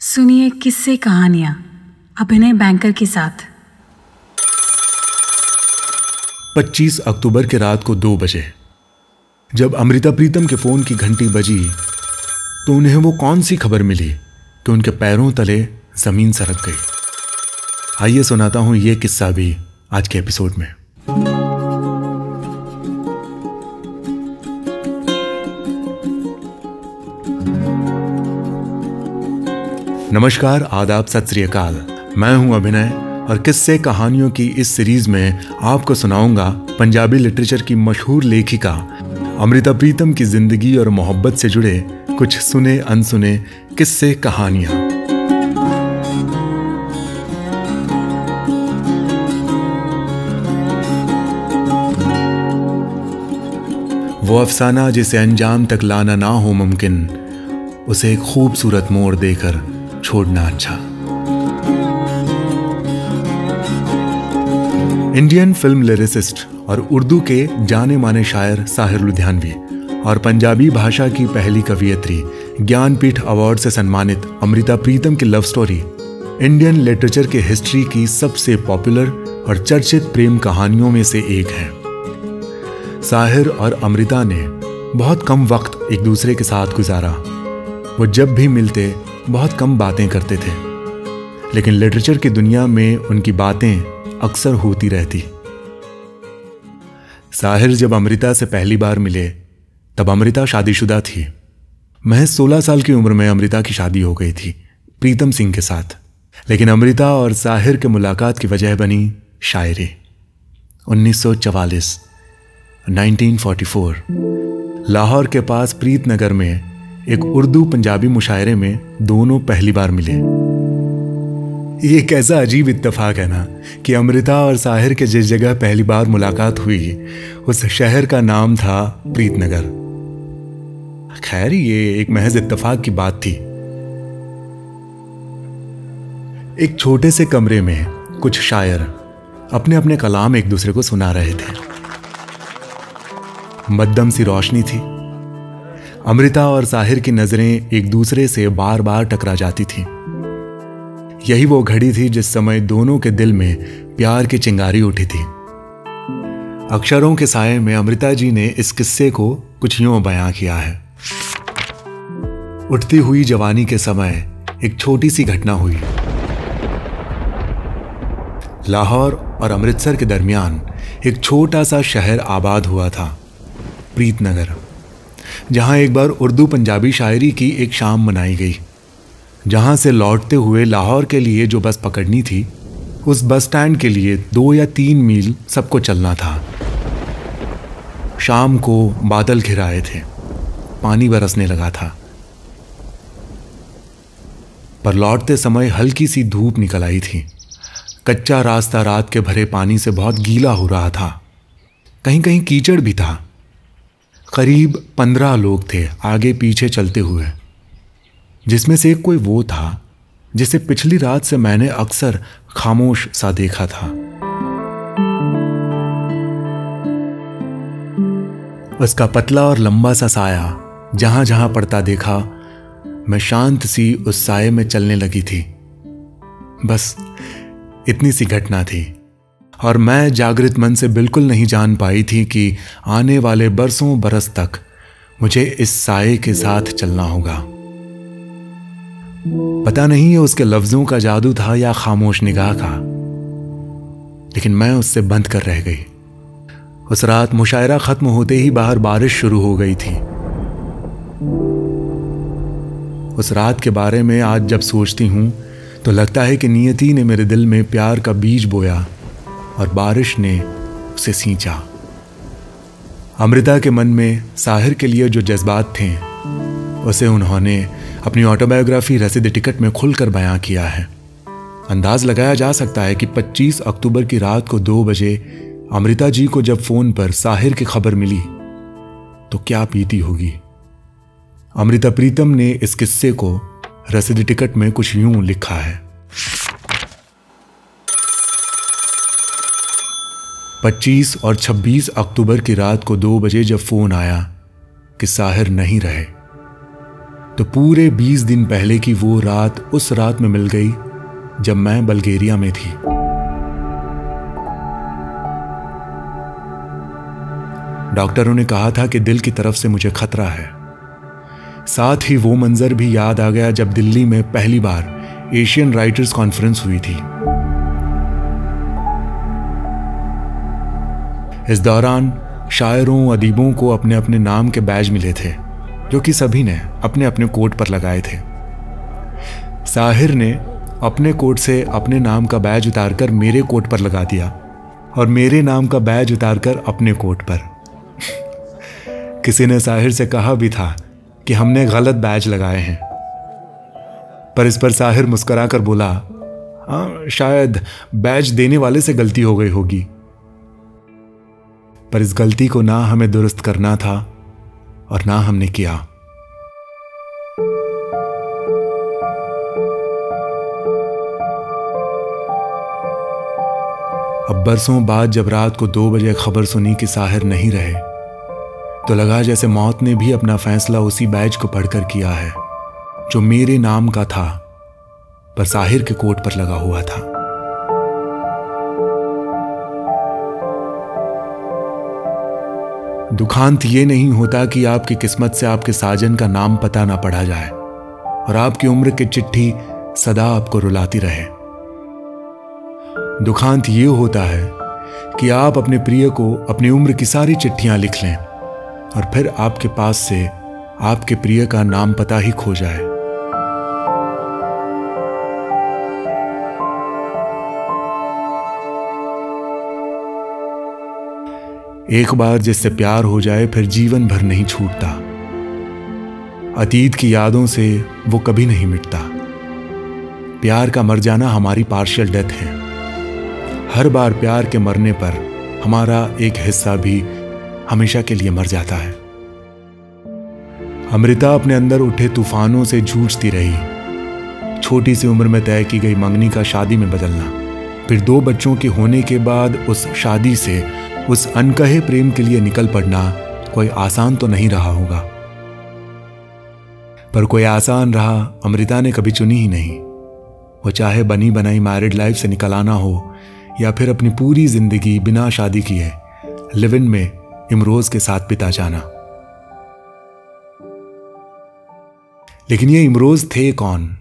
सुनिए किस्से कहानियाँ अभिनय बैंकर के साथ। 25 अक्टूबर के रात को दो बजे, जब अमृता प्रीतम के फ़ोन की घंटी बजी तो उन्हें वो कौन सी खबर मिली कि उनके पैरों तले ज़मीन सरक गई? आइए सुनाता हूँ ये किस्सा भी आज के एपिसोड में। नमस्कार, आदाब, सत श्री अकाल। मैं हूँ अभिनय और किस्से कहानियों की इस सीरीज़ में आपको सुनाऊँगा पंजाबी लिटरेचर की मशहूर लेखिका, अमृता प्रीतम की ज़िंदगी और मोहब्बत से जुड़े कुछ सुने, अनसुने किस्से कहानियाँ। वो अफसाना जिसे अंजाम तक लाना ना हो मुमकिन, उसे एक खूबसूरत मोड़ देकर छोड़ना अच्छा। इंडियन फ़िल्म लिरिसिस्ट और उर्दू के जाने माने शायर साहिर लुधियानवी और पंजाबी भाषा की पहली कवियत्री ज्ञानपीठ अवार्ड से सम्मानित अमृता प्रीतम की लव स्टोरी इंडियन लिटरेचर के हिस्ट्री की सबसे पॉपुलर और चर्चित प्रेम कहानियों में से एक है। साहिर और अमृता ने बहुत कम वक्त एक दूसरे के साथ गुजारा। वो जब भी मिलते बहुत कम बातें करते थे। लेकिन लिटरेचर की दुनिया में उनकी बातें अक्सर होती रहती। साहिर जब अमृता से पहली बार मिले, तब अमृता शादीशुदा थी। महज सोलह साल की उम्र में अमृता की शादी हो गई थी, प्रीतम सिंह के साथ। लेकिन अमृता और साहिर के मुलाकात की वजह बनी शायरी। 1944 1944 लाहौर के पास प्रीतनगर में एक उर्दू पंजाबी मुशायरे में दोनों पहली बार मिले। ये कैसा अजीब इत्तेफाक है ना कि अमृता और साहिर के जिस जगह पहली बार मुलाकात हुई, उस शहर का नाम था प्रीतनगर। खैर, ये एक महज इत्तेफाक की बात थी। एक छोटे से कमरे में कुछ शायर अपने अपने कलाम एक दूसरे को सुना रहे थे। मद्दम सी रोशनी थी। अमृता और साहिर की नज़रें एक दूसरे से बार बार टकरा जाती थी। यही वो घड़ी थी जिस समय दोनों के दिल में प्यार की चिंगारी उठी थी। अक्षरों के साय में अमृता जी ने इस किस्से को कुछ यूँ बयां किया है। उठती हुई जवानी के समय एक छोटी सी घटना हुई। लाहौर और अमृतसर के दरमियान एक छोटा सा शहर आबाद हुआ था, प्रीतनगर। जहाँ एक बार उर्दू पंजाबी शायरी की एक शाम मनाई गई। जहाँ से लौटते हुए लाहौर के लिए जो बस पकड़नी थी, उस बस स्टैंड के लिए दो या तीन मील सबको चलना था। शाम को बादल घिराए थे, पानी बरसने लगा था। पर लौटते समय हल्की सी धूप निकल आई थी। कच्चा रास्ता रात के भरे पानी से बहुत गीला हो रहा था। कहीं कहीं कीचड़ भी था। करीब पंद्रह लोग थे आगे पीछे चलते हुए। जिसमें से एक कोई वो था, जिसे पिछली रात से मैंने अक्सर खामोश सा देखा था। उसका पतला और लंबा सा साया जहाँ जहाँ पड़ता देखा, मैं शांत सी उस साय में चलने लगी थी। बस इतनी सी घटना थी। और मैं जागृत मन से बिल्कुल नहीं जान पाई थी कि आने वाले बरसों बरस तक मुझे इस साय के साथ चलना होगा। पता नहीं है उसके लफ्जों का जादू था या खामोश निगाह का, लेकिन मैं उससे बंद कर रह गई। उस रात मुशायरा खत्म होते ही बाहर बारिश शुरू हो गई थी। उस रात के बारे में आज जब सोचती हूँ तो लगता है कि नियति ने मेरे दिल में प्यार का बीज बोया। और बारिश ने उसे सींचा। अमृता के मन में साहिर के लिए जो जज्बात थे, उसे उन्होंने अपनी ऑटोबायोग्राफी रसीद टिकट में खुलकर बयां किया है। अंदाज लगाया जा सकता है कि 25 अक्टूबर की रात को दो बजे अमृता जी को जब फ़ोन पर साहिर की खबर मिली तो क्या पीती होगी? अमृता प्रीतम ने इस किस्से को रसीद टिकट में कुछ यूँ लिखा है। 25 और 26 अक्टूबर की रात को दो बजे जब फ़ोन आया कि साहिर नहीं रहे तो पूरे बीस दिन पहले की वो रात उस रात में मिल गई जब मैं बल्गेरिया में थी। डॉक्टरों ने कहा था कि दिल की तरफ़ से मुझे खतरा है। साथ ही वो मंजर भी याद आ गया जब दिल्ली में पहली बार एशियन राइटर्स कॉन्फ्रेंस हुई थी। इस दौरान शायरों, अदीबों को अपने अपने नाम के बैज मिले थे, जो कि सभी ने अपने अपने कोट पर लगाए थे। साहिर ने अपने कोट से अपने नाम का बैज उतारकर मेरे कोट पर लगा दिया और मेरे नाम का बैज उतारकर अपने कोट पर। किसी ने साहिर से कहा भी था कि हमने गलत बैज लगाए हैं। पर इस पर साहिर मुस्कुराकर बोला हाँ शायद बैज देने वाले से गलती हो गई होगी। पर इस गलती को ना हमें दुरुस्त करना था और ना हमने किया। अब बरसों बाद जब रात को दो बजे खबर सुनी कि साहिर नहीं रहे तो लगा जैसे मौत ने भी अपना फैसला उसी बैच को पढ़कर किया है, जो मेरे नाम का था, पर साहिर के कोट पर लगा हुआ था। दुखांत ये नहीं होता कि आपकी किस्मत से आपके साजन का नाम पता ना पढ़ा जाए और आपकी उम्र की चिट्ठी सदा आपको रुलाती रहे। दुखांत ये होता है कि आप अपने प्रिय को अपनी उम्र की सारी चिट्ठियाँ लिख लें और फिर आपके पास से आपके प्रिय का नाम पता ही खो जाए। एक बार जिससे प्यार हो जाए, फिर जीवन भर नहीं छूटता। अतीत की यादों से वो कभी नहीं मिटता। प्यार का मर जाना हमारी पार्शियल डेथ है। हर बार प्यार के मरने पर हमारा एक हिस्सा भी हमेशा के लिए मर जाता है। अमृता अपने अंदर उठे तूफानों से जूझती रही। छोटी सी उम्र में तय की गई मंगनी का शादी में बदलना। फिर दो बच्चों के होने के बाद उस शादी से उस अनकहे प्रेम के लिए निकल पड़ना कोई आसान तो नहीं रहा होगा। पर कोई आसान रहा अमृता ने कभी चुनी ही नहीं। वो चाहे बनी बनाई मैरिड लाइफ से निकल आना हो या फिर अपनी पूरी ज़िंदगी बिना शादी किए लिव इन में इमरोज के साथ बिता जाना। लेकिन ये इमरोज थे कौन?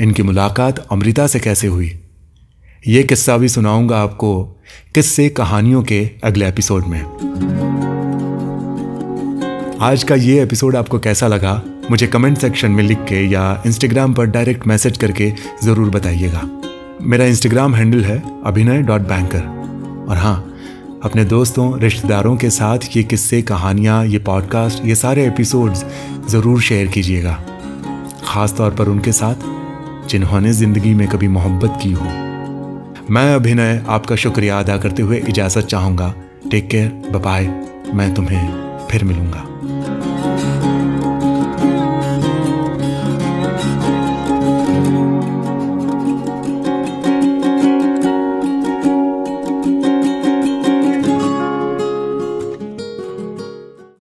इनकी मुलाकात अमृता से कैसे हुई? ये किस्सा भी सुनाऊँगा आपको किस्से कहानियों के अगले एपिसोड में। आज का ये एपिसोड आपको कैसा लगा, मुझे कमेंट सेक्शन में लिख के या इंस्टाग्राम पर डायरेक्ट मैसेज करके ज़रूर बताइएगा। मेरा इंस्टाग्राम हैंडल है अभिनय डॉट बैंकर और हाँ अपने दोस्तों, रिश्तेदारों के साथ ये किस्से, कहानियाँ, ये पॉडकास्ट ये सारे एपिसोड्स ज़रूर शेयर कीजिएगा। ख़ास तौर पर उनके साथ, जिन्होंने ज़िंदगी में कभी मोहब्बत की हो। मैं अभिनय आपका शुक्रिया अदा करते हुए इजाज़त चाहूँगा। टेक केयर बाय मैं तुम्हें फिर मिलूँगा।